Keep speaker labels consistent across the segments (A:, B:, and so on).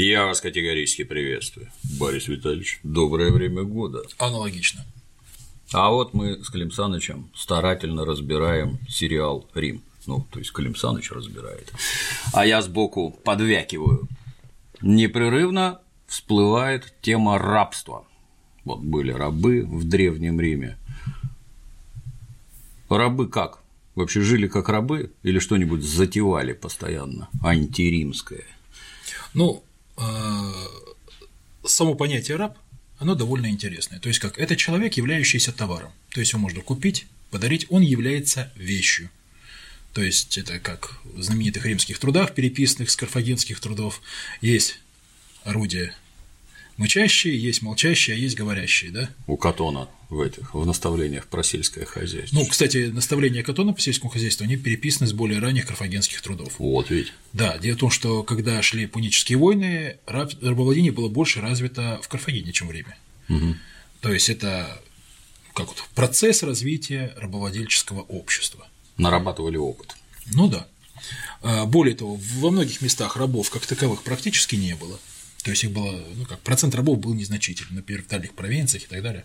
A: Я вас категорически приветствую, Борис Витальевич. Доброе время года.
B: Аналогично.
A: А вот мы с Клим Санычем старательно разбираем сериал «Рим». Ну, то есть Клим Саныч разбирает. А я сбоку подвякиваю. Непрерывно всплывает тема рабства. Вот были рабы в Древнем Риме. Рабы как? Вообще жили как рабы или что-нибудь затевали постоянно, антиримское?
B: Ну, само понятие раб, оно довольно интересное. То есть как это человек, являющийся товаром. То есть его можно купить, подарить, он является вещью. То есть это как в знаменитых римских трудах, переписанных с карфагенских трудов, есть орудие мычащие, есть молчащие, а есть говорящие, да?
A: У Катона в этих в наставлениях про сельское хозяйство.
B: Ну, кстати, наставления Катона по сельскому хозяйству, они переписаны с более ранних карфагенских трудов.
A: Вот ведь.
B: Да, дело в том, что когда шли пунические войны, раб, рабовладение было больше развито в Карфагене, чем в Риме.
A: Угу.
B: То есть это как вот процесс развития рабовладельческого общества.
A: Нарабатывали опыт.
B: Ну да. А, более того, во многих местах рабов как таковых практически не было. То есть их было, ну как, процент рабов был незначительный, например, в дальних провинциях и так далее.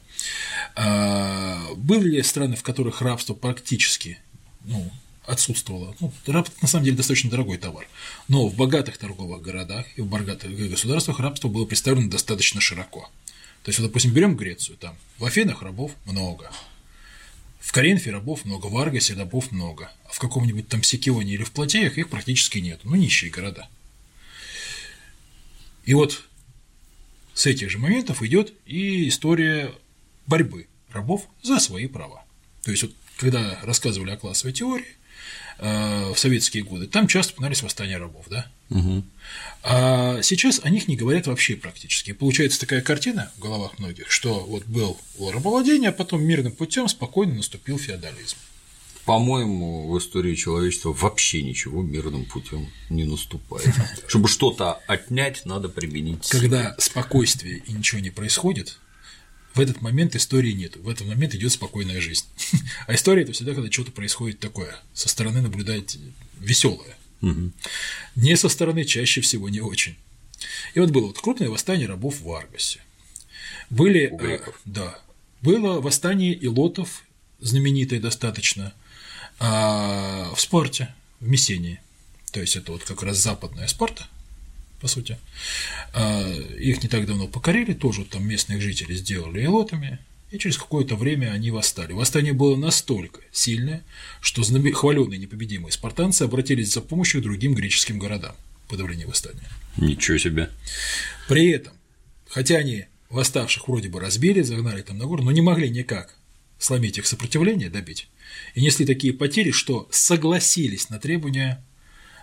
B: А, были страны, в которых рабство практически ну, отсутствовало. Ну, раб на самом деле достаточно дорогой товар. Но в богатых торговых городах и в богатых государствах рабство было представлено достаточно широко. То есть, вот, допустим, берем Грецию, там в Афинах рабов много, в Коринфе рабов много, в Аргасе рабов много, а в каком-нибудь там Сикионе или в Платеях их практически нет, ну, нищие города. И вот с этих же моментов идет и история борьбы рабов за свои права. То есть, вот, когда рассказывали о классовой теории э, в советские годы, там часто упоминались восстания рабов, да?
A: Угу.
B: А сейчас о них не говорят вообще практически. И получается такая картина в головах многих, что вот был рабовладение, а потом мирным путем спокойно наступил феодализм.
A: По-моему, в истории человечества вообще ничего мирным путем не наступает. Чтобы что-то отнять, надо применить.
B: Когда спокойствие и ничего не происходит, в этот момент истории нет. В этот момент идет спокойная жизнь. А история это всегда, когда что-то происходит такое, со стороны наблюдать веселое.
A: Угу.
B: Не со стороны чаще всего не очень. И вот было вот крупное восстание рабов в Аргасе. Были, э, да, было восстание илотов, знаменитое достаточно, а, в спорте, в Мессении. То есть это вот как раз западная спорта, по сути. А, Их не так давно покорили, тоже там местных жителей сделали илотами, и через какое-то время они восстали. Восстание было настолько сильное, что хваленные непобедимые спартанцы обратились за помощью к другим греческим городам в подавлении восстания.
A: Ничего себе.
B: При этом, хотя они восставших вроде бы разбили, загнали там на гору, но не могли никак сломить их сопротивление, добить, и несли такие потери, что согласились на требования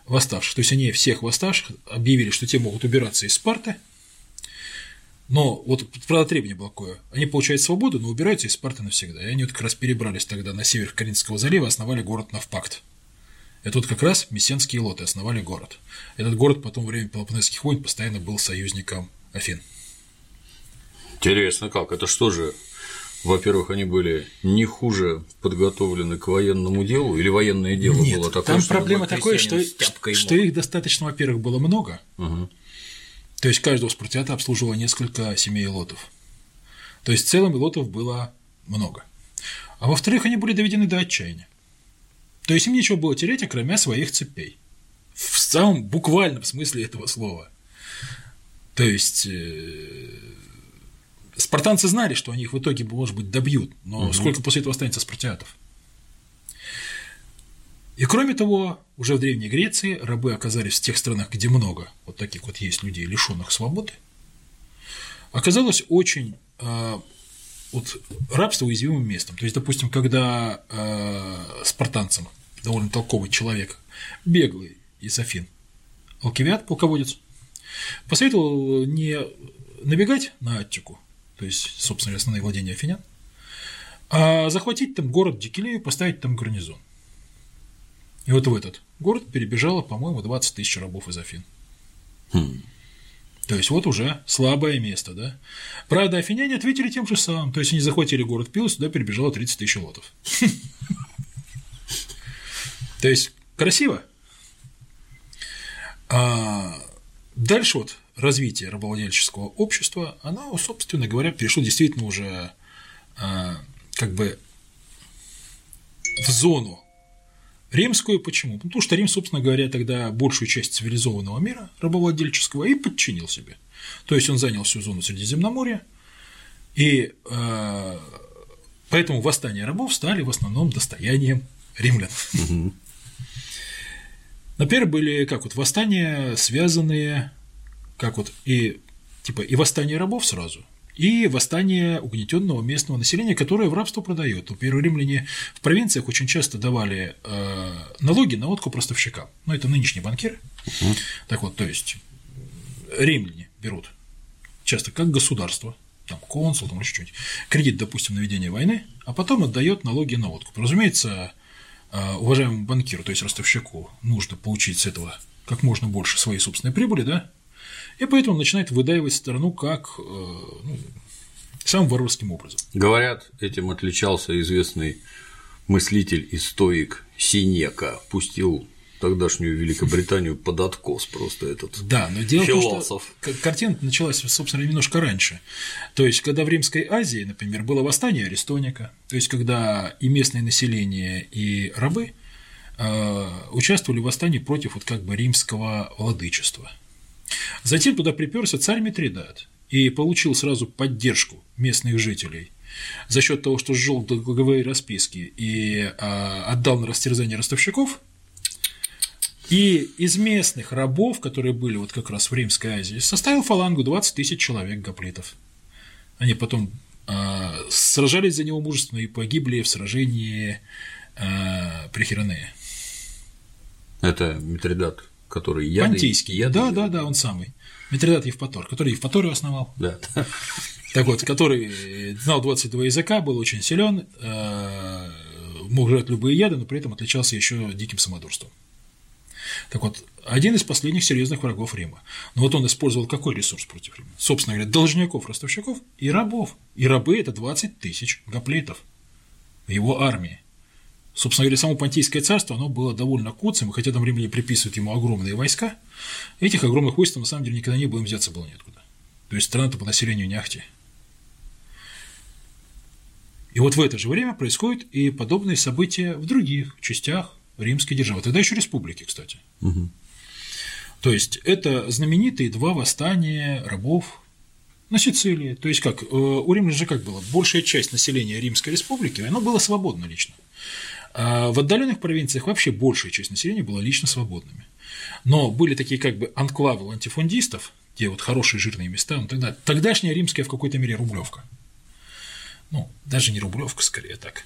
B: восставших. То есть они всех восставших объявили, что те могут убираться из Спарты, но вот правда требование было такое. Они получают свободу, но убираются из Спарты навсегда. И они вот как раз перебрались тогда на север Каринского залива, основали город Навпакт. Это вот как раз мессенские лоты основали город. Этот город потом во время Пелопонесских войн постоянно был союзником Афин.
A: Интересно как? Это что же? Во-первых, они были не хуже подготовлены к военному делу, или военное дело
B: Нет,
A: было такое,
B: там проблема такая, что, что их достаточно, во-первых, было много,
A: Мгм.
B: то есть каждого спартиата обслуживало несколько семей лотов. То есть в целом лотов было много. А во-вторых, они были доведены до отчаяния. То есть им нечего было терять, кроме своих цепей. В самом буквальном смысле этого слова. То есть э, спартанцы знали, что они их в итоге, может быть, добьют, но сколько после этого останется спартиатов? И кроме того, уже в Древней Греции рабы оказались в тех странах, где много вот таких вот есть людей, лишенных свободы. Оказалось очень э, вот, рабство уязвимым местом. То есть, допустим, когда э, спартанцам довольно толковый человек, беглый из Афин, Алкивиад, полководец, посоветовал не набегать на Аттику, то есть, собственно, основные владения афинян, а захватить там город Дикилею, поставить там гарнизон. И вот в этот город перебежало, по-моему, 20 тысяч рабов из Афин.
A: Хм.
B: То есть вот уже слабое место, да. Правда, афиняне ответили тем же самым. То есть они захватили город Пил, сюда перебежало 30 тысяч лотов. То есть красиво. А дальше вот развитие рабовладельческого общества, оно, собственно говоря, перешло действительно уже а, как бы в зону римскую. Почему? Потому что Рим, собственно говоря, тогда большую часть цивилизованного мира рабовладельческого и подчинил себе. То есть он занял всю зону Средиземноморья, и э, поэтому восстания рабов стали в основном достоянием римлян. Угу. Например, были как вот восстания, связанные, как вот и типа и восстание рабов сразу, и восстание угнетенного местного населения, которое в рабство продает. Например, римляне в провинциях очень часто давали э, налоги на откуп ростовщикам. Ну, это нынешние банкиры. Угу. Так вот, то есть римляне берут часто как государство, там консул, там еще что-нибудь, кредит, допустим, на ведение войны, а потом отдает налоги на откуп. Разумеется, э, уважаемому банкиру, то есть ростовщику, нужно получить с этого как можно больше своей собственной прибыли, да, и поэтому он начинает выдаивать страну как э, ну, самым варварским образом.
A: Говорят, этим отличался известный мыслитель и стоик Синека, пустил тогдашнюю Великобританию под откос просто этот
B: Да, но дело философ. в том, что картина началась, собственно, немножко раньше. То есть, когда в Римской Азии, например, было восстание Аристоника, то есть, когда и местное население, и рабы э, участвовали в восстании против вот как бы римского владычества. Затем туда приперся царь Митридат и получил сразу поддержку местных жителей за счет того, что сжег долговые расписки и а, отдал на растерзание ростовщиков. И из местных рабов, которые были вот как раз в Римской Азии, составил фалангу 20 тысяч человек гоплитов. Они потом а, сражались за него мужественно и погибли в сражении а, при Хиронее.
A: Это Митридат который я
B: Понтийский. Яды... Да, да, да, он самый. Митридат Евпатор, который Евпаторию основал.
A: Да.
B: Так вот, который знал 22 языка, был очень силен, э, мог жрать любые яды, но при этом отличался еще диким самодурством. Так вот, один из последних серьезных врагов Рима. Но вот он использовал какой ресурс против Рима? Собственно говоря, должников, ростовщиков и рабов. И рабы – это 20 тысяч гоплитов в его армии. Собственно говоря, само Понтийское царство, оно было довольно куцым, и хотя там римляне приписывают ему огромные войска, этих огромных войск на самом деле никогда не было, им взяться было неоткуда. То есть страна-то по населению не ахти. И вот в это же время происходят и подобные события в других частях римской державы. Тогда еще республики, кстати. Угу. То есть это знаменитые два восстания рабов на Сицилии. То есть как, э, у римлян же как было, большая часть населения Римской республики, оно было свободно лично. А в отдаленных провинциях вообще большая часть населения была лично свободными. Но были такие как бы анклавы лантифундистов, те вот хорошие жирные места, ну, тогда, тогдашняя римская в какой-то мере рублевка. Ну, даже не рублевка, скорее так,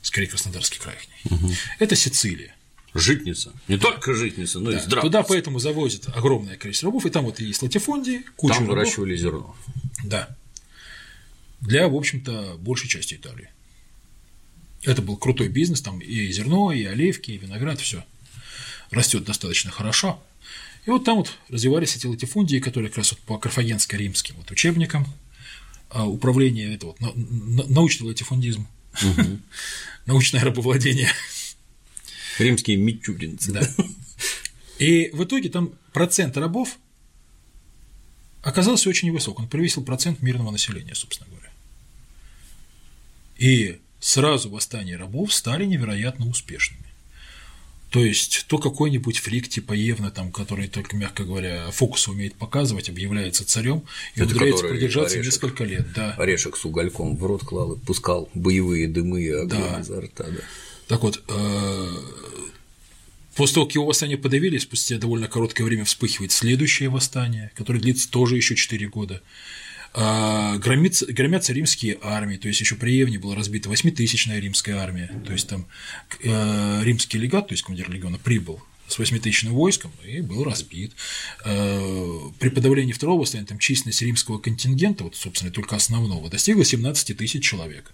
B: скорее Краснодарский край. Угу. Это Сицилия.
A: Житница. Не только житница, но да. и здравница.
B: Туда поэтому завозят огромное количество рабов, и там вот есть латифундии, куча
A: Там выращивали рабов. зерно.
B: Да. Для, в общем-то, большей части Италии. Это был крутой бизнес, там и зерно, и оливки, и виноград, все растет достаточно хорошо. И вот там вот развивались эти латифундии, которые как раз вот по карфагенско-римским вот учебникам а, управление, это вот научный латифундизм, угу. научное рабовладение.
A: Римские мичуринцы.
B: Да. И в итоге там процент рабов оказался очень невысок, он превысил процент мирного населения, собственно говоря. И сразу восстания рабов стали невероятно успешными. То есть то какой-нибудь фрик типа Евна, там, который только, мягко говоря, фокус умеет показывать, объявляется царем и умудряется продержаться орешек, несколько лет. Да.
A: Орешек с угольком в рот клал и пускал боевые дымы и огонь да. изо рта. Да.
B: Так вот, э, после того, как его восстание подавили, спустя довольно короткое время вспыхивает следующее восстание, которое длится тоже еще 4 года. А, громится, громятся римские армии, то есть еще при Евне была разбита восьмитысячная римская армия, то есть там э, римский легат, то есть командир легиона, прибыл с восьмитысячным войском и был разбит. Э, при подавлении второго восстания там численность римского контингента, вот, собственно, только основного, достигла 17 тысяч человек.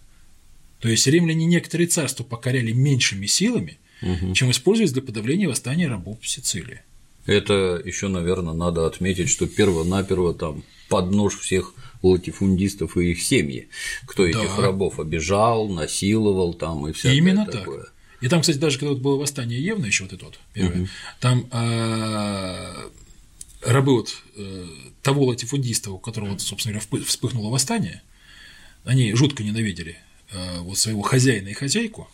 B: То есть римляне некоторые царства покоряли меньшими силами, угу. чем использовались для подавления восстания рабов в Сицилии.
A: Это еще, наверное, надо отметить, что перво-наперво там под нож всех латифундистов и их семьи, кто да. этих рабов обижал, насиловал там и все
B: Именно
A: такое.
B: так. И там, кстати, даже когда вот было восстание Евна, еще вот это вот первое, угу. там а, рабы вот э, того латифундиста, у которого, собственно говоря, вспыхнуло восстание, они жутко ненавидели э, вот своего хозяина и хозяйку,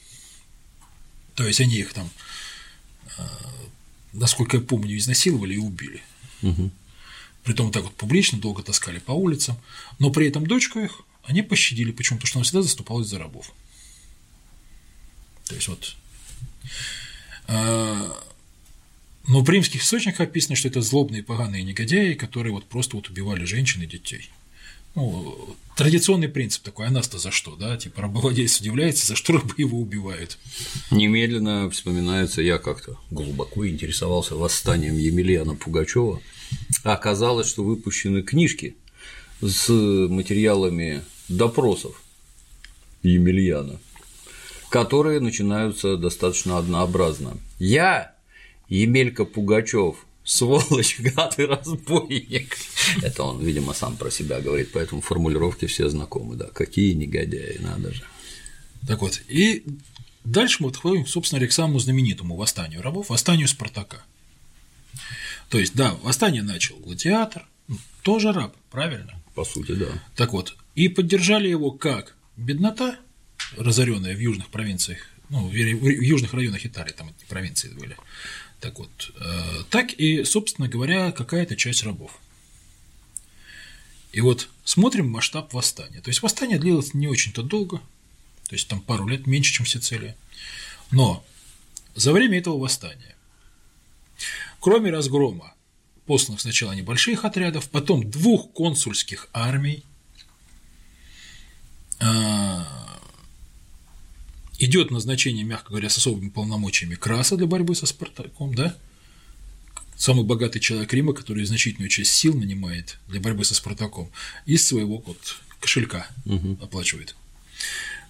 B: то есть они их там, э, насколько я помню, изнасиловали и убили. Угу. Притом так вот публично долго таскали по улицам, но при этом дочку их они пощадили, почему? Потому что она всегда заступалась за рабов. То есть вот но в римских источниках описано, что это злобные поганые негодяи, которые вот просто вот убивали женщин и детей. Ну, традиционный принцип такой, а нас-то за что, да? Типа рабовладелец удивляется, за что рабы его убивают.
A: Немедленно вспоминается, я как-то глубоко интересовался восстанием Емельяна Пугачева. Оказалось, что выпущены книжки с материалами допросов Емельяна, которые начинаются достаточно однообразно. Я Емелька Пугачев, сволочь, гад и разбойник. Это он, видимо, сам про себя говорит, поэтому формулировки все знакомы, да. Какие негодяи, надо же.
B: Так вот, и дальше мы подходим, собственно, к самому знаменитому восстанию рабов, восстанию Спартака. То есть, да, восстание начал гладиатор, ну, тоже раб, правильно?
A: По сути, да.
B: Так вот, и поддержали его как беднота, разоренная в южных провинциях, ну, в южных районах Италии, там эти провинции были, так вот, э, так и, собственно говоря, какая-то часть рабов. И вот смотрим масштаб восстания. То есть восстание длилось не очень-то долго, то есть там пару лет меньше, чем Сицилия. Но за время этого восстания, кроме разгрома посланных сначала небольших отрядов, потом двух консульских армий, а, идет назначение, мягко говоря, с особыми полномочиями Краса для борьбы со Спартаком, да? Самый богатый человек Рима, который значительную часть сил нанимает для борьбы со Спартаком, из своего вот кошелька угу. оплачивает.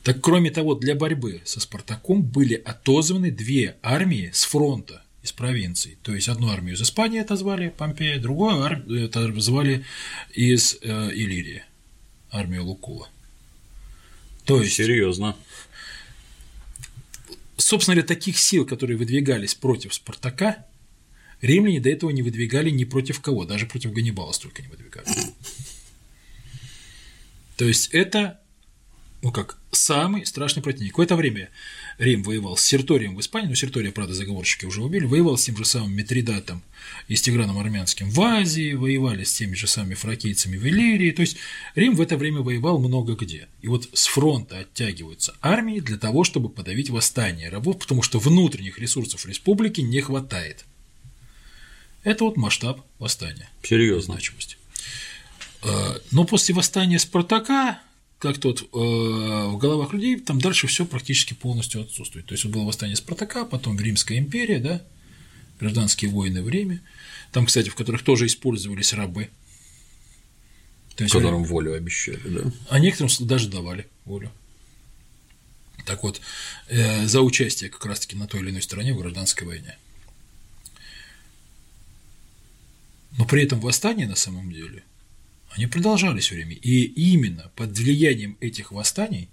B: Так, кроме того, для борьбы со Спартаком были отозваны две армии с фронта из провинций. То есть одну армию из Испании отозвали Помпея, другую армию отозвали из э, Иллирии, армию Лукула.
A: То есть серьезно
B: собственно говоря, таких сил, которые выдвигались против Спартака, римляне до этого не выдвигали ни против кого, даже против Ганнибала столько не выдвигали. То есть это, ну как, самый страшный противник. В это время Рим воевал с Серторием в Испании, но Сертория, правда, заговорщики уже убили, воевал с тем же самым Митридатом и с Тиграном Армянским в Азии, воевали с теми же самыми фракийцами в Иллирии, то есть Рим в это время воевал много где. И вот с фронта оттягиваются армии для того, чтобы подавить восстание рабов, потому что внутренних ресурсов республики не хватает. Это вот масштаб восстания.
A: Серьезно.
B: Значимость. А, но после восстания Спартака как тот э, в головах людей, там дальше все практически полностью отсутствует. То есть было восстание Спартака, потом Римская империя, да, гражданские войны в Риме, там, кстати, в которых тоже использовались рабы.
A: То есть, Которым волю обещали, да?
B: А некоторым даже давали волю. Так вот, э, за участие как раз-таки на той или иной стороне в гражданской войне. Но при этом восстание на самом деле они продолжались все время. И именно под влиянием этих восстаний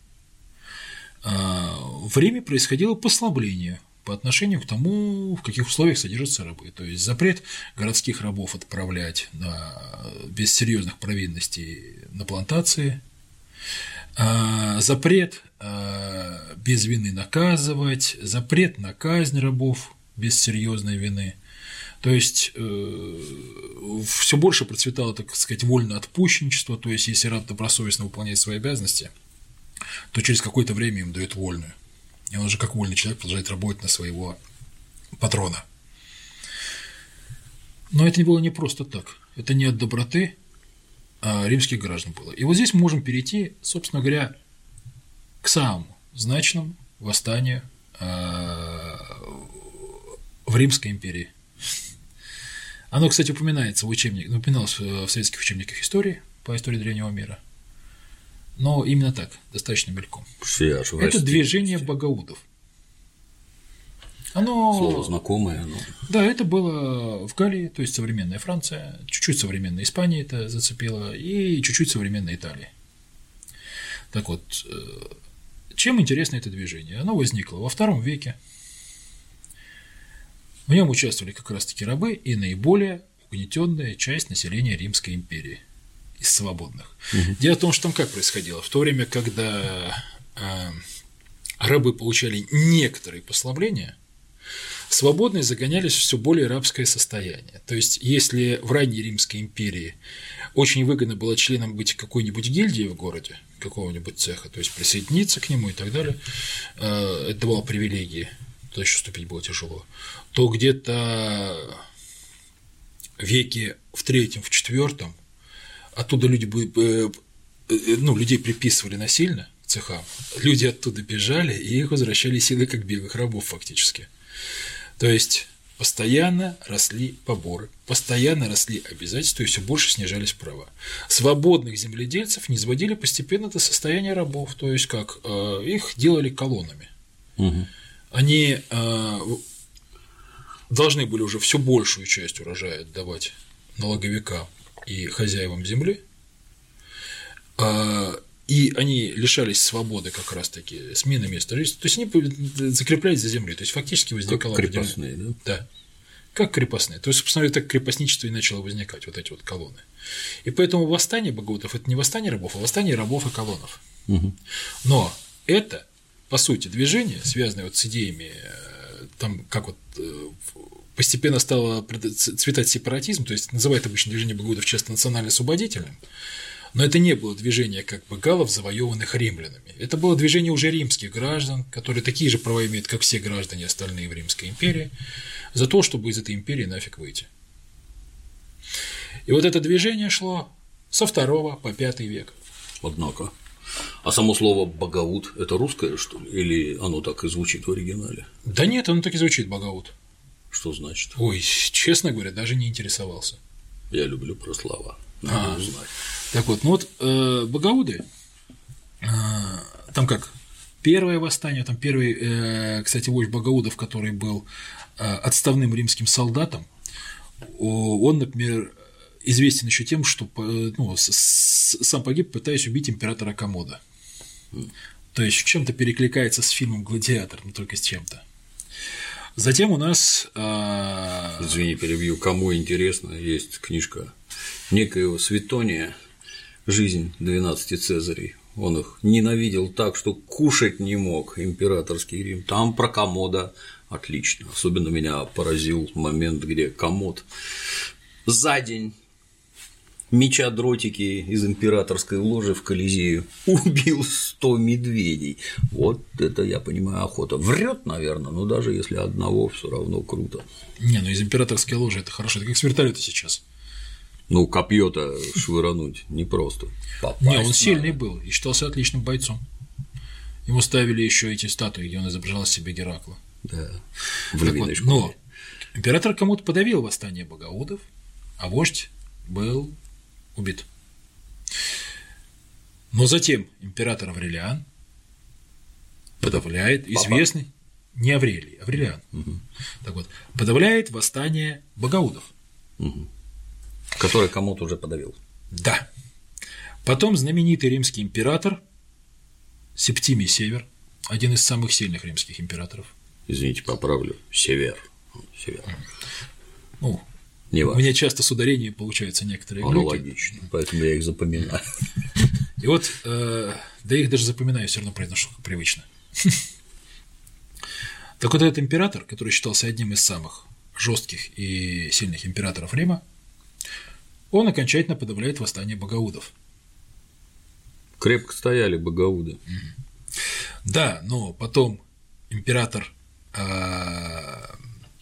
B: а, в Риме происходило послабление по отношению к тому, в каких условиях содержатся рабы. То есть запрет городских рабов отправлять на, без серьезных провинностей на плантации, а, запрет а, без вины наказывать, запрет на казнь рабов без серьезной вины – то есть э, все больше процветало, так сказать, вольное отпущенничество, то есть если раб добросовестно выполняет свои обязанности, то через какое-то время им дают вольную. И он уже как вольный человек продолжает работать на своего патрона. Но это было не просто так. Это не от доброты а римских граждан было. И вот здесь мы можем перейти, собственно говоря, к самому значному восстанию а, в Римской империи – оно, кстати, упоминается в учебниках, упоминалось в советских учебниках истории по истории древнего мира. Но именно так, достаточно мельком.
A: Все,
B: Это движение богоудов. Оно...
A: Слово знакомое. Оно...
B: Да, это было в Галлии, то есть современная Франция, чуть-чуть современная Испания это зацепило, и чуть-чуть современная Италия. Так вот, э, чем интересно это движение? Оно возникло во втором веке в нем участвовали как раз-таки рабы и наиболее угнетенная часть населения Римской империи из свободных. Угу. Дело в том, что там как происходило? В то время, когда э, рабы получали некоторые послабления, свободные загонялись в все более рабское состояние. То есть, если в ранней Римской империи очень выгодно было членом быть какой-нибудь гильдии в городе, какого-нибудь цеха, то есть присоединиться к нему и так далее, э, это давало привилегии, туда еще вступить было тяжело, то где-то веке в третьем, в четвертом оттуда люди э, э, ну, людей приписывали насильно к цехам, люди оттуда бежали, и их возвращали силой как беглых рабов фактически. То есть постоянно росли поборы, постоянно росли обязательства и все больше снижались права. Свободных земледельцев не сводили постепенно до состояния рабов, то есть как э, их делали колоннами. Угу. Они э, должны были уже все большую часть урожая отдавать налоговикам и хозяевам земли, а, и они лишались свободы как раз-таки, смены места жительства, то есть они закреплялись за землей, то есть фактически возникало…
A: Как крепостные, да?
B: Да, как крепостные. То есть, собственно говоря, так крепостничество и начало возникать, вот эти вот колонны. И поэтому восстание богоутов – это не восстание рабов, а восстание рабов и колоннов. Угу. Но это, по сути, движение, связанное вот с идеями, э, там, как вот э, постепенно стало цветать сепаратизм, то есть называют обычно движение богоутов часто национально-освободительным, но это не было движение как бы галов, завоеванных римлянами. Это было движение уже римских граждан, которые такие же права имеют, как все граждане остальные в Римской империи, за то, чтобы из этой империи нафиг выйти. И вот это движение шло со второго по пятый век.
A: Однако. А само слово «богаут» – это русское, что ли? Или оно так и звучит в оригинале?
B: Да нет, оно так и звучит «богаут».
A: Что значит?
B: Ой, честно говоря, даже не интересовался.
A: Я люблю про слова. Надо а, узнать.
B: Так вот, ну вот э, Багауды, э, там как, первое восстание, там первый, э, кстати, вождь Багаудов, который был э, отставным римским солдатом, он, например, известен еще тем, что ну, сам погиб, пытаясь убить императора Комода. То есть чем-то перекликается с фильмом Гладиатор, но только с чем-то. Затем у нас.
A: Э... Извини, перебью. Кому интересно, есть книжка некоего Светония «Жизнь 12 Цезарей». Он их ненавидел так, что кушать не мог императорский Рим. Там про комода отлично. Особенно меня поразил момент, где комод за день меча дротики из императорской ложи в Колизею, убил 100 медведей. Вот это, я понимаю, охота. Врет, наверное, но даже если одного, все равно круто.
B: Не, ну из императорской ложи это хорошо, это как с вертолета сейчас.
A: Ну, копье-то швырнуть непросто.
B: Попасть Не, он сильный был и считался отличным бойцом. Ему ставили еще эти статуи, где он изображал себе Геракла.
A: Да.
B: В вот, но император кому-то подавил восстание богоудов, а вождь был убит. Но затем император Аврелиан подавляет Папа. известный не Аврелий, Аврелиан. Угу. Так вот, подавляет восстание богоудов.
A: Угу. Который кому-то уже подавил.
B: Да. Потом знаменитый римский император Септимий Север, один из самых сильных римских императоров.
A: Извините, поправлю. Север. Север.
B: Ну, не важно. У меня часто с ударением получаются некоторые
A: Оно глюки. логично, поэтому я их запоминаю.
B: И вот, э, да я их даже запоминаю, все равно произношу как привычно. Так вот этот император, который считался одним из самых жестких и сильных императоров Рима, он окончательно подавляет восстание богаудов.
A: Крепко стояли богауды.
B: Да, но потом император э,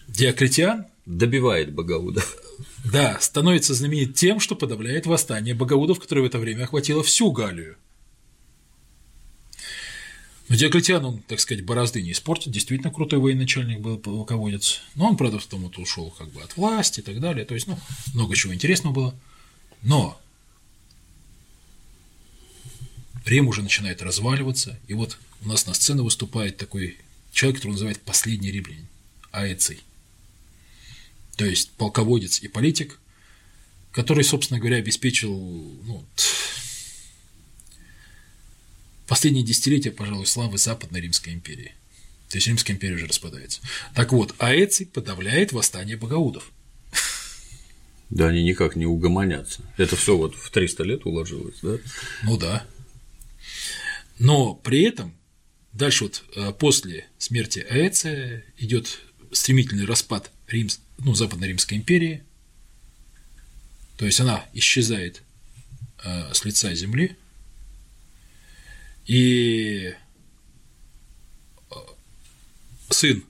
B: Диоклетиан
A: добивает Богаудов.
B: Да, становится знаменит тем, что подавляет восстание Богаудов, которое в это время охватило всю Галлию. Но Диоклетиан, он, так сказать, борозды не испортит, действительно крутой военачальник был полководец, но он, правда, потом вот ушел как бы от власти и так далее, то есть, ну, много чего интересного было, но Рим уже начинает разваливаться, и вот у нас на сцене выступает такой человек, который называют последний римлянин, Аэций то есть полководец и политик, который, собственно говоря, обеспечил ну, последние десятилетия, пожалуй, славы Западной Римской империи. То есть Римская империя уже распадается. Так вот, Аэций подавляет восстание богоудов.
A: Да, они никак не угомонятся. Это все вот в 300 лет уложилось, да?
B: Ну да. Но при этом дальше вот э, после смерти Аэция идет стремительный распад Рим, ну, Западной Римской империи, то есть она исчезает э, с лица земли, и э, сын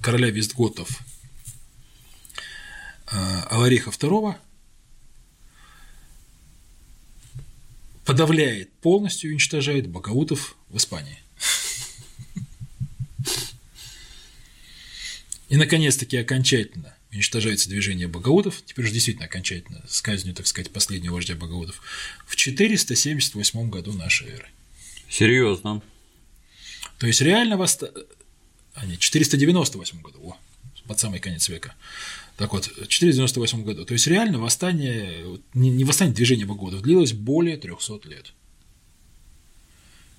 B: короля Вестготов Алариха II подавляет полностью уничтожает Багаутов в Испании. И, наконец-таки, окончательно уничтожается движение Багаутов, теперь уже действительно окончательно, с казнью, так сказать, последнего вождя Багаутов, в 478 году нашей эры.
A: Серьезно.
B: То есть реально восста... А нет, 498 году, о, под самый конец века. Так вот, в 498 году. То есть реально восстание, не восстание движения Багаутов длилось более 300 лет.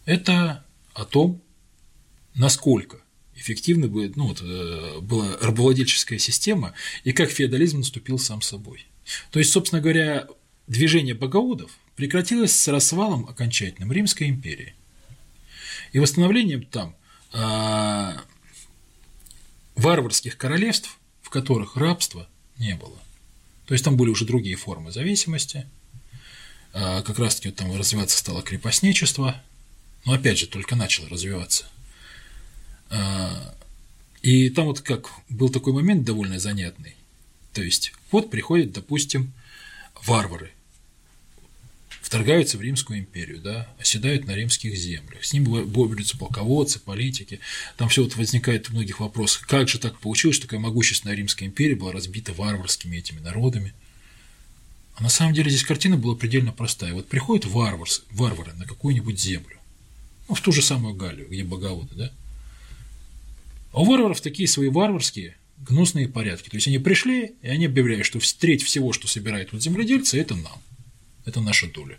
B: Это о том, насколько эффективно будет, ну, вот, э, была рабовладельческая система и как феодализм наступил сам собой. То есть, собственно говоря, движение богаудов прекратилось с рассвалом окончательным Римской империи и восстановлением там а, варварских королевств, в которых рабства не было. То есть там были уже другие формы зависимости, а, как раз-таки вот там развиваться стало крепостничество, но опять же только начало развиваться – и там вот как был такой момент довольно занятный. То есть вот приходят, допустим, варвары, вторгаются в Римскую империю, да, оседают на римских землях, с ними борются полководцы, политики, там все вот возникает у многих вопросов, как же так получилось, что такая могущественная Римская империя была разбита варварскими этими народами. А на самом деле здесь картина была предельно простая. Вот приходят варварс, варвары на какую-нибудь землю, ну, в ту же самую Галлию, где боговоды, да, а у варваров такие свои варварские, гнусные порядки. То есть они пришли, и они объявляют, что треть всего, что собирают вот земледельцы, это нам. Это наша доля.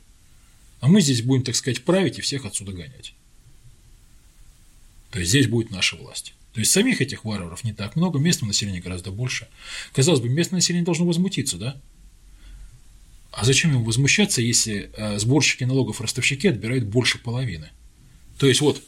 B: А мы здесь будем, так сказать, править и всех отсюда гонять. То есть здесь будет наша власть. То есть самих этих варваров не так много, местного населения гораздо больше. Казалось бы, местное население должно возмутиться, да? А зачем ему возмущаться, если э, сборщики налогов ростовщики отбирают больше половины? То есть вот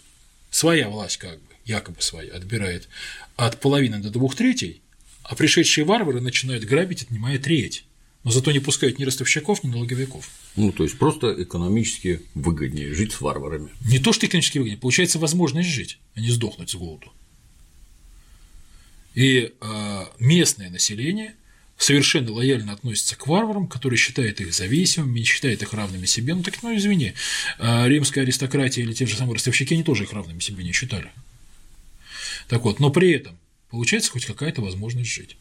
B: своя власть как бы якобы свои, отбирает от половины до двух третей, а пришедшие варвары начинают грабить, отнимая треть. Но зато не пускают ни ростовщиков, ни налоговиков.
A: Ну, то есть просто экономически выгоднее жить с варварами.
B: Не то, что экономически выгоднее, получается возможность жить, а не сдохнуть с голоду. И э, местное население совершенно лояльно относится к варварам, которые считают их зависимыми, считают их равными себе. Ну так, ну извини, э, римская аристократия или те же самые ростовщики, они тоже их равными себе не считали. Так вот, но при этом получается хоть какая-то возможность жить.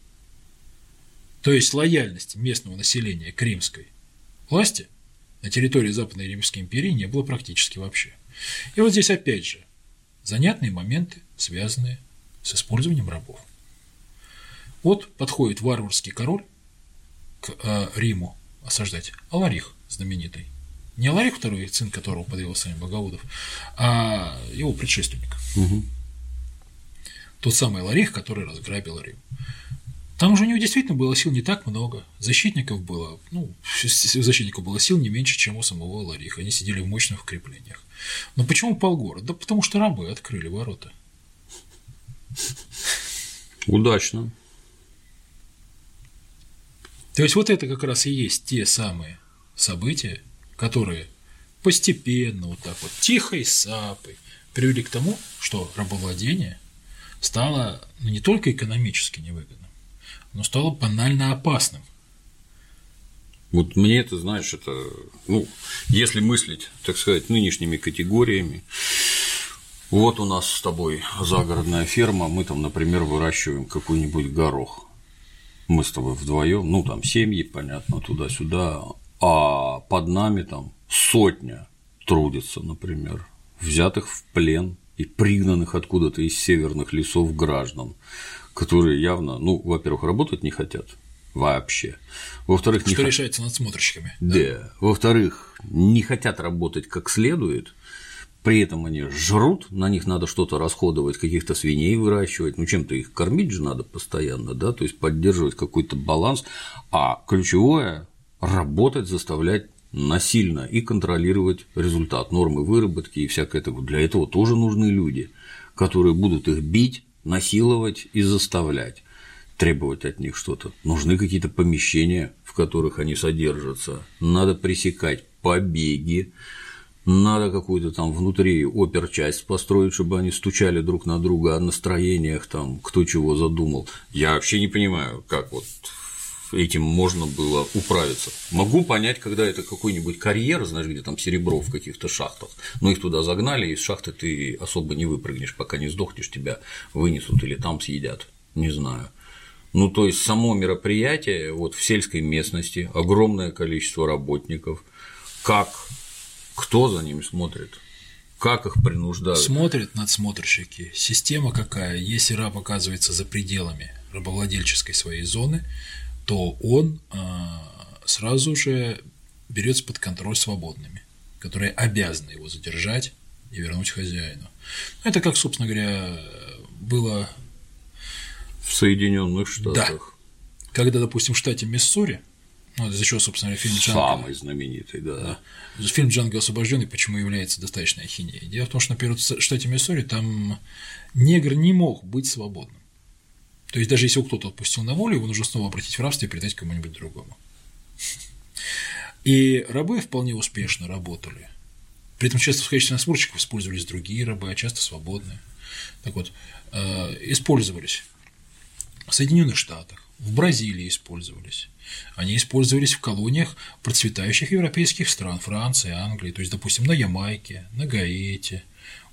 B: То есть лояльности местного населения к римской власти на территории Западной Римской империи не было практически вообще. И вот здесь опять же занятные моменты, связанные с использованием рабов. Вот подходит варварский король к э, Риму осаждать, Аларих знаменитый. Не Аларих II, сын которого подвел сами Богаудов, а его предшественник. Угу тот самый Ларих, который разграбил Рим. Там уже у него действительно было сил не так много. Защитников было, ну, защитников было сил не меньше, чем у самого Лариха. Они сидели в мощных укреплениях. Но почему полгорода? Да потому что рабы открыли ворота.
A: Удачно.
B: То есть вот это как раз и есть те самые события, которые постепенно, вот так вот, тихой сапой привели к тому, что рабовладение стало ну, не только экономически невыгодным, но стало банально опасным.
A: Вот мне это, знаешь, это, ну, если мыслить, так сказать, нынешними категориями, вот у нас с тобой загородная ферма, мы там, например, выращиваем какой-нибудь горох. Мы с тобой вдвоем, ну там семьи, понятно, туда-сюда, а под нами там сотня трудится, например, взятых в плен и пригнанных откуда-то из северных лесов граждан, которые явно, ну, во-первых, работать не хотят вообще. Во-вторых,
B: что не решается х... надсмотрщиками.
A: Да. да. Во-вторых, не хотят работать как следует, при этом они жрут, на них надо что-то расходовать, каких-то свиней выращивать, ну чем-то их кормить же надо постоянно, да, то есть поддерживать какой-то баланс, а ключевое – работать, заставлять насильно и контролировать результат, нормы выработки и всякое такое. Для этого тоже нужны люди, которые будут их бить, насиловать и заставлять требовать от них что-то. Нужны какие-то помещения, в которых они содержатся. Надо пресекать побеги, надо какую-то там внутри оперчасть построить, чтобы они стучали друг на друга о настроениях, там, кто чего задумал. Я вообще не понимаю, как вот этим можно было управиться. Могу понять, когда это какой-нибудь карьер, знаешь, где там серебро в каких-то шахтах, но их туда загнали, и из шахты ты особо не выпрыгнешь, пока не сдохнешь, тебя вынесут или там съедят, не знаю. Ну, то есть само мероприятие вот в сельской местности, огромное количество работников, как кто за ними смотрит? Как их принуждают?
B: Смотрят надсмотрщики. Система какая? Если раб оказывается за пределами рабовладельческой своей зоны, то он а, сразу же берется под контроль свободными, которые обязаны его задержать и вернуть хозяину. Ну, это как, собственно говоря, было
A: в Соединенных Штатах. Да.
B: Когда, допустим, в штате Миссури ну, за что, собственно, фильм
A: Джанго. Самый знаменитый, да.
B: да. Фильм Джанго освобожденный, почему является достаточно ахинеей. Дело в том, что, например, в штате Миссури там негр не мог быть свободным. То есть, даже если его кто-то отпустил на волю, его нужно снова обратить в рабство и передать кому-нибудь другому. И рабы вполне успешно работали. При этом часто в качестве насморщиков использовались другие рабы, а часто свободные. Так вот, э, использовались в Соединенных Штатах, в Бразилии использовались, они использовались в колониях процветающих европейских стран, Франции, Англии, то есть, допустим, на Ямайке, на Гаити,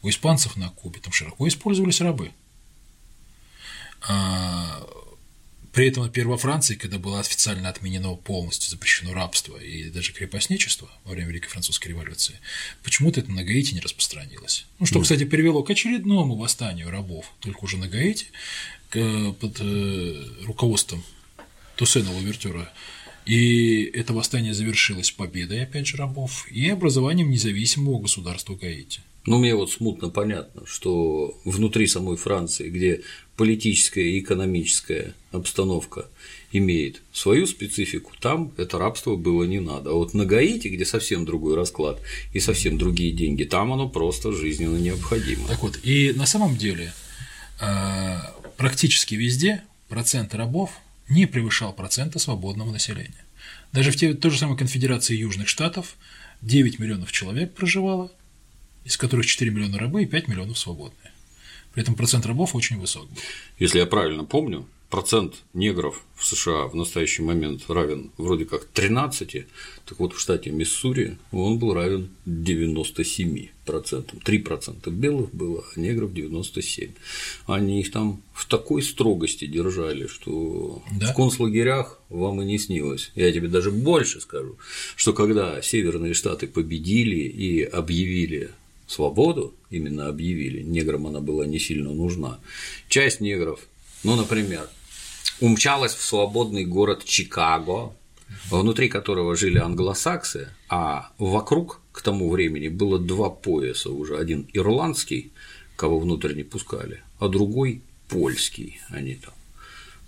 B: у испанцев на Кубе, там широко использовались рабы. А, при этом, например, во Франции, когда было официально отменено полностью запрещено рабство и даже крепостничество во время Великой Французской революции, почему-то это на Гаити не распространилось. Ну, что, кстати, привело к очередному восстанию рабов, только уже на Гаити, под э, руководством Туссена Лавертюра. И это восстание завершилось победой, опять же, рабов и образованием независимого государства Гаити.
A: Ну, мне вот смутно понятно, что внутри самой Франции, где политическая и экономическая обстановка имеет свою специфику, там это рабство было не надо. А вот на Гаити, где совсем другой расклад и совсем другие деньги, там оно просто жизненно необходимо.
B: Так вот, и на самом деле а, практически везде процент рабов не превышал процента свободного населения. Даже в той же самой конфедерации Южных Штатов 9 миллионов человек проживало, из которых 4 миллиона рабы и 5 миллионов свободные. При этом процент рабов очень высок был.
A: Если я правильно помню, процент негров в США в настоящий момент равен вроде как 13, так вот в штате Миссури он был равен 97 процентам. 3 процента белых было, а негров 97. Они их там в такой строгости держали, что да? в концлагерях вам и не снилось. Я тебе даже больше скажу, что когда северные штаты победили и объявили свободу, именно объявили, неграм она была не сильно нужна, часть негров, ну, например, умчалась в свободный город Чикаго, внутри которого жили англосаксы, а вокруг к тому времени было два пояса уже, один ирландский, кого внутрь не пускали, а другой польский, они там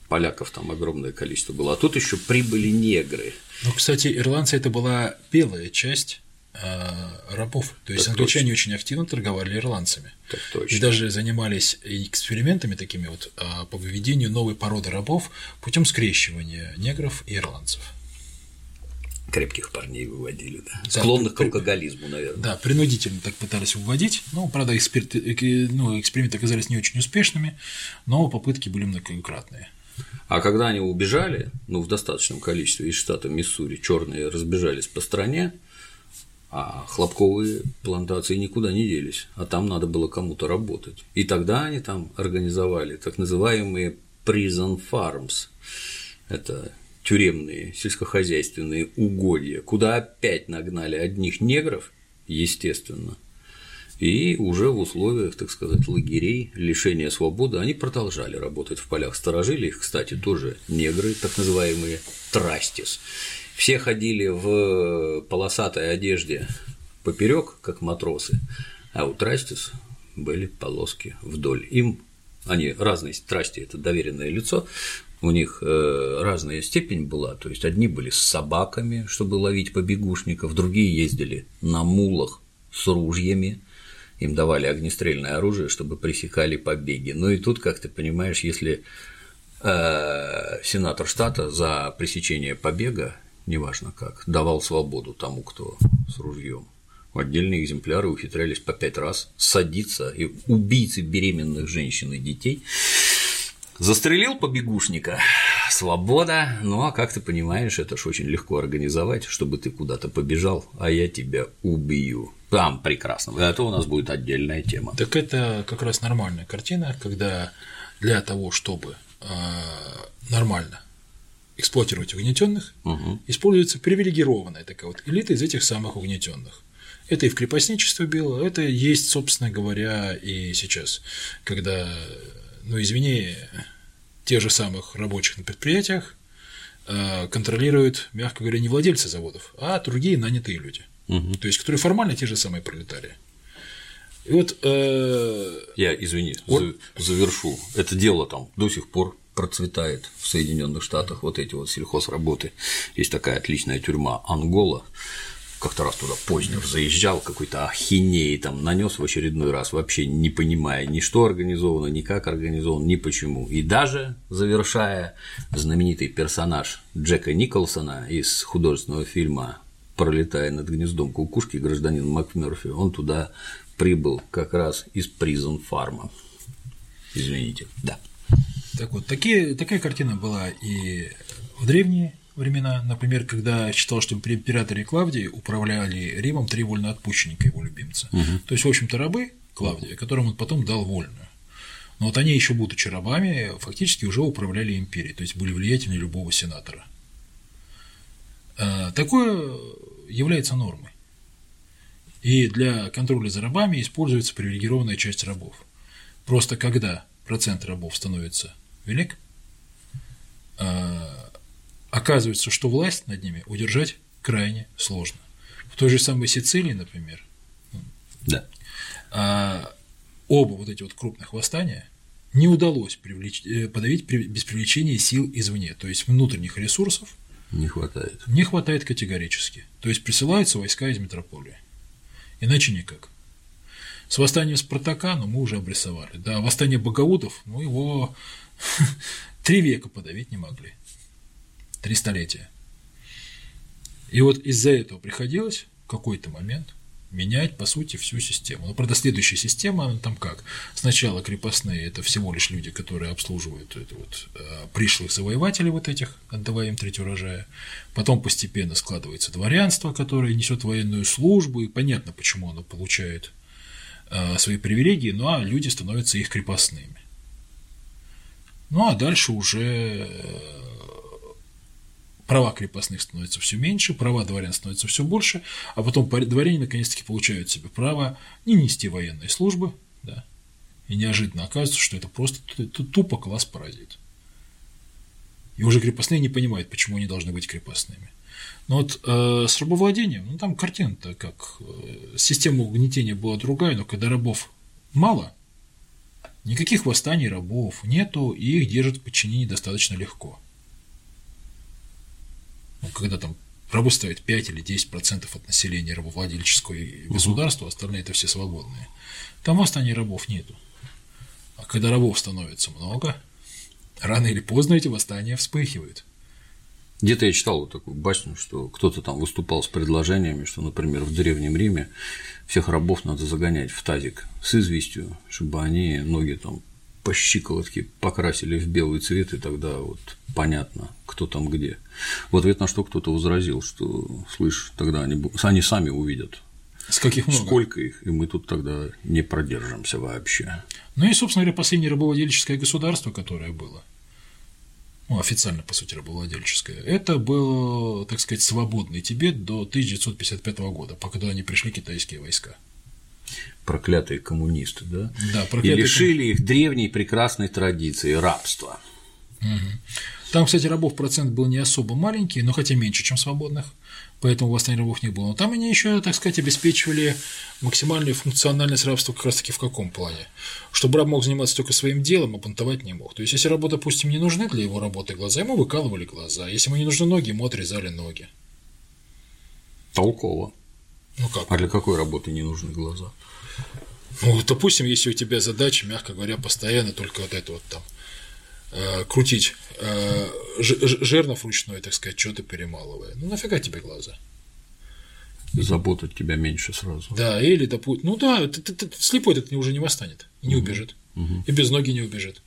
A: поляков там огромное количество было, а тут еще прибыли негры.
B: Ну, кстати, ирландцы это была белая часть рабов. То есть так англичане точно. очень активно торговали ирландцами.
A: Так точно.
B: И даже занимались экспериментами такими вот а, по выведению новой породы рабов путем скрещивания негров и ирландцев.
A: Крепких парней выводили, да. да Склонных при, к алкоголизму, наверное.
B: Да, принудительно так пытались выводить. Ну, правда, эксперт, ну, эксперименты оказались не очень успешными, но попытки были многократные.
A: А когда они убежали, ну, в достаточном количестве из штата Миссури, черные разбежались по стране, а хлопковые плантации никуда не делись, а там надо было кому-то работать. И тогда они там организовали так называемые prison farms. Это тюремные сельскохозяйственные угодья, куда опять нагнали одних негров, естественно, и уже в условиях, так сказать, лагерей, лишения свободы они продолжали работать в полях. Сторожили их, кстати, тоже негры, так называемые трастис. Все ходили в полосатой одежде поперек, как матросы, а у Трастис были полоски вдоль. Им они разные, Трасти – это доверенное лицо, у них э, разная степень была, то есть одни были с собаками, чтобы ловить побегушников, другие ездили на мулах с ружьями, им давали огнестрельное оружие, чтобы пресекали побеги. Ну и тут, как ты понимаешь, если э, сенатор штата за пресечение побега, неважно как, давал свободу тому, кто с ружьем, отдельные экземпляры ухитрялись по пять раз садиться, и убийцы беременных женщин и детей. Застрелил побегушника, свобода, ну а как ты понимаешь, это ж очень легко организовать, чтобы ты куда-то побежал, а я тебя убью. Там прекрасно, это у нас будет отдельная тема.
B: Так это как раз нормальная картина, когда для того, чтобы э, нормально эксплуатировать угнетенных, угу. используется привилегированная такая вот элита из этих самых угнетенных. Это и в крепостничестве было, это есть, собственно говоря, и сейчас, когда ну извини, тех же самых рабочих на предприятиях э, контролируют, мягко говоря, не владельцы заводов, а другие нанятые люди. Угу. То есть, которые формально те же самые пролетарии.
A: И вот э... я, извини, Ор... завершу. Это дело там до сих пор процветает в Соединенных Штатах. Вот эти вот сельхозработы. Есть такая отличная тюрьма Ангола как-то раз туда Познер заезжал, какой-то ахинеи там нанес в очередной раз, вообще не понимая ни что организовано, ни как организовано, ни почему. И даже завершая знаменитый персонаж Джека Николсона из художественного фильма «Пролетая над гнездом кукушки» гражданин МакМёрфи, он туда прибыл как раз из призон фарма. Извините, да.
B: Так вот, такие, такая картина была и в древние времена, например, когда читал, что при императоре Клавдии управляли Римом три вольноотпущенника его любимца. Угу. То есть, в общем-то, рабы Клавдия, которым он потом дал вольную. Но вот они еще будучи рабами, фактически уже управляли империей, то есть были влиятельнее любого сенатора. А, такое является нормой. И для контроля за рабами используется привилегированная часть рабов. Просто когда процент рабов становится велик, а, оказывается, что власть над ними удержать крайне сложно. В той же самой Сицилии, например,
A: да.
B: а, оба вот эти вот крупных восстания не удалось привлечь, э, подавить без привлечения сил извне, то есть внутренних ресурсов
A: не хватает.
B: Не хватает категорически. То есть присылаются войска из метрополии. Иначе никак. С восстанием Спартака, ну, мы уже обрисовали. Да, восстание Богаудов, ну, его три века подавить не могли три столетия. И вот из-за этого приходилось в какой-то момент менять, по сути, всю систему. Но, правда, следующая система, она там как? Сначала крепостные – это всего лишь люди, которые обслуживают это вот, э, пришлых завоевателей вот этих, отдавая им треть урожая. Потом постепенно складывается дворянство, которое несет военную службу, и понятно, почему оно получает э, свои привилегии, ну а люди становятся их крепостными. Ну а дальше уже э, права крепостных становятся все меньше, права дворян становятся все больше, а потом дворяне наконец-таки получают себе право не нести военной службы, да, и неожиданно оказывается, что это просто тупо класс паразит. И уже крепостные не понимают, почему они должны быть крепостными. Но вот э, с рабовладением, ну там картина-то как, э, система угнетения была другая, но когда рабов мало, никаких восстаний рабов нету, и их держат в подчинении достаточно легко ну, когда там рабы ставят 5 или 10 процентов от населения рабовладельческого государства, остальные это все свободные. Там восстания рабов нету. А когда рабов становится много, рано или поздно эти восстания вспыхивают.
A: Где-то я читал вот такую басню, что кто-то там выступал с предложениями, что, например, в Древнем Риме всех рабов надо загонять в тазик с известью, чтобы они ноги там по щиколотке покрасили в белый цвет, и тогда вот понятно, кто там где. В ответ на что кто-то возразил, что, слышь, тогда они, они сами увидят,
B: с каких много?
A: Сколько их, и мы тут тогда не продержимся вообще.
B: Ну и, собственно говоря, последнее рабовладельческое государство, которое было, ну, официально, по сути, рабовладельческое, это был, так сказать, свободный Тибет до 1955 года, пока туда не пришли китайские войска
A: проклятые коммунисты, да?
B: Да,
A: проклятые И лишили их древней прекрасной традиции рабства.
B: Там, кстати, рабов процент был не особо маленький, но хотя меньше, чем свободных, поэтому восстания рабов не было. Но там они еще, так сказать, обеспечивали максимальную функциональность рабства как раз-таки в каком плане? Чтобы раб мог заниматься только своим делом, а бунтовать не мог. То есть, если рабу, допустим, не нужны для его работы глаза, ему выкалывали глаза. Если ему не нужны ноги, ему отрезали ноги.
A: Толково.
B: Ну как?
A: А для какой работы не нужны глаза?
B: Ну, допустим, если у тебя задача, мягко говоря, постоянно только вот это вот там э, крутить э, жернов ручной, так сказать, что-то перемалывая. Ну нафига тебе глаза?
A: Забот от тебя меньше сразу.
B: Да, или допустим, ну да, ты, ты, ты, слепой этот уже не восстанет, не убежит,
A: Мгм.
B: и без ноги не убежит.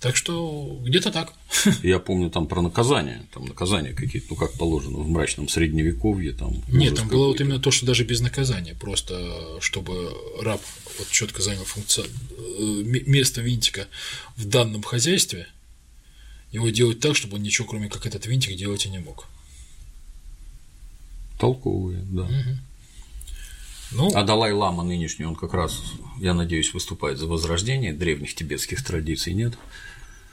B: Так что где-то так.
A: Я помню там про наказание, там наказания какие-то, ну как положено в мрачном средневековье там.
B: Нет, там было вот именно то, что даже без наказания, просто чтобы раб вот четко занял функцию, э, место винтика в данном хозяйстве, его делать так, чтобы он ничего, кроме как этот винтик, делать и не мог.
A: толковые, да.
B: Ну,
A: А Далай-Лама нынешний, он как раз, я надеюсь, выступает за возрождение древних тибетских традиций, нет?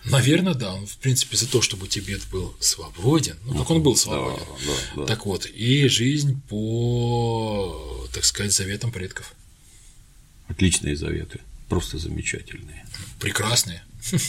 B: Наверное, да, он, в принципе, за то, чтобы Тибет был свободен, ну, как он был свободен.
A: Да, да, да.
B: Так вот, и жизнь по, так сказать, заветам предков.
A: Отличные заветы, просто замечательные.
B: прекрасные.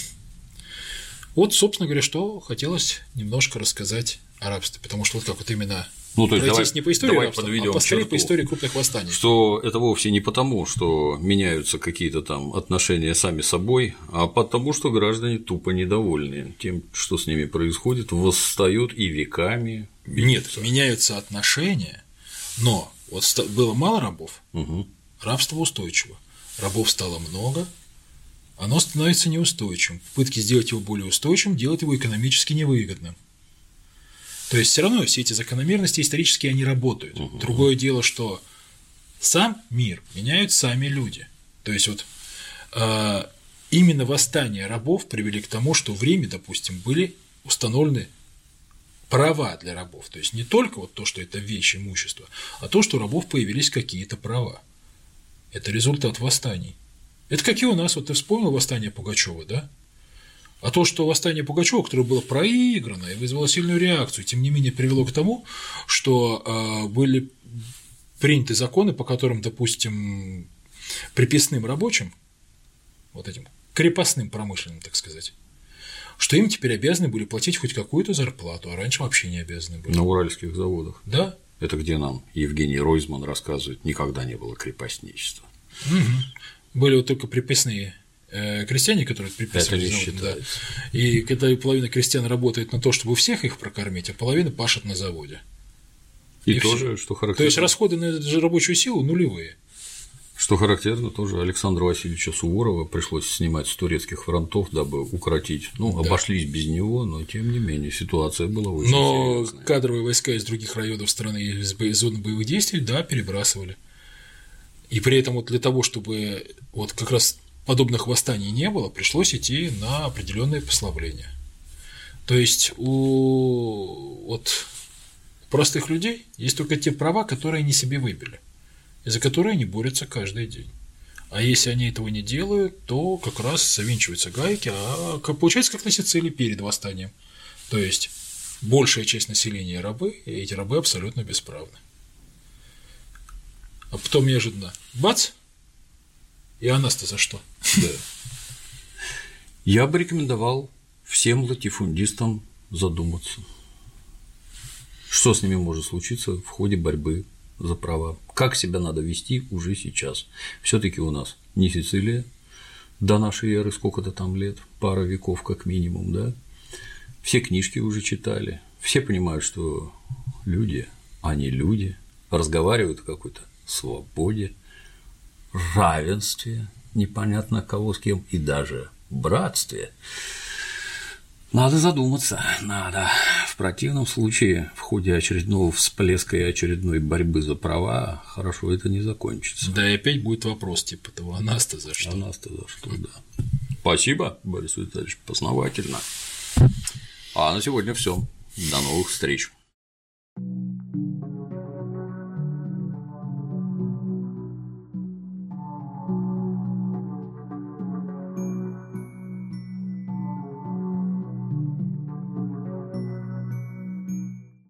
B: Вот, собственно говоря, что хотелось немножко рассказать о рабстве, потому что вот как вот именно
A: Ну, то есть
B: пройтись
A: давай-
B: не по истории
A: давай
B: рабства,
A: подведём
B: а
A: черту.
B: по истории крупных восстаний.
A: Что это вовсе не потому, что меняются какие-то там отношения сами собой, а потому, что граждане тупо недовольны тем, что с ними происходит, восстают и веками.
B: Нет, меняются отношения, но вот было мало рабов,
A: Мгм.
B: рабство устойчиво. Рабов стало много, оно становится неустойчивым. Попытки сделать его более устойчивым делают его экономически невыгодным. То есть все равно все эти закономерности исторически они работают. Другое дело, что сам мир меняют сами люди. То есть вот э, именно восстания рабов привели к тому, что в Риме, допустим, были установлены права для рабов. То есть не только вот то, что это вещь, имущество, а то, что у рабов появились какие-то права. Это результат восстаний. Это как и у нас, вот ты вспомнил восстание Пугачева, да? А то, что восстание Пугачева, которое было проиграно и вызвало сильную реакцию, тем не менее привело к тому, что э, были приняты законы, по которым, допустим, приписным рабочим, вот этим крепостным промышленным, так сказать, что им теперь обязаны были платить хоть какую-то зарплату, а раньше вообще не обязаны были.
A: На уральских заводах.
B: Да,
A: Это где нам Евгений Ройзман рассказывает, никогда не было крепостничества.
B: были вот только приписные крестьяне, которые приписывали
A: Это не
B: завод, да. И когда половина крестьян работает на то, чтобы всех их прокормить, а половина пашет на заводе.
A: И,
B: И
A: тоже, что
B: То
A: характерно,
B: есть расходы на же рабочую силу нулевые.
A: что характерно, тоже Александра Васильевича Суворова пришлось снимать с турецких фронтов, дабы укоротить. Ну,
B: Да.
A: обошлись без него, но тем не менее ситуация была очень
B: Но
A: серьезная.
B: кадровые войска из других районов страны из из зоны боевых действий, да, перебрасывали. И при этом вот для того, чтобы вот как раз подобных восстаний не было, пришлось идти на определенные послабления. То есть у вот простых людей есть только те права, которые они себе выбили, и за которые они борются каждый день. А если они этого не делают, то как раз завинчиваются гайки, а получается как на Сицилии перед восстанием. То есть большая часть населения рабы, и эти рабы абсолютно бесправны. А потом неожиданно бац, и нас-то за что?
A: Я бы рекомендовал всем латифундистам задуматься, что с ними может случиться в ходе борьбы за права, как себя надо вести уже сейчас. все таки у нас не Сицилия, до нашей эры сколько-то там лет, пара веков как минимум, да, все книжки уже читали, все понимают, что люди, они люди, разговаривают о какой-то свободе, равенстве, непонятно кого с кем, и даже братстве. Надо задуматься, надо. В противном случае, в ходе очередного всплеска и очередной борьбы за права, хорошо это не закончится.
B: Да и опять будет вопрос типа того, а нас-то за
A: А
B: что?
A: нас-то за что, да. Спасибо, Борис Витальевич, познавательно. А на сегодня все. До новых встреч.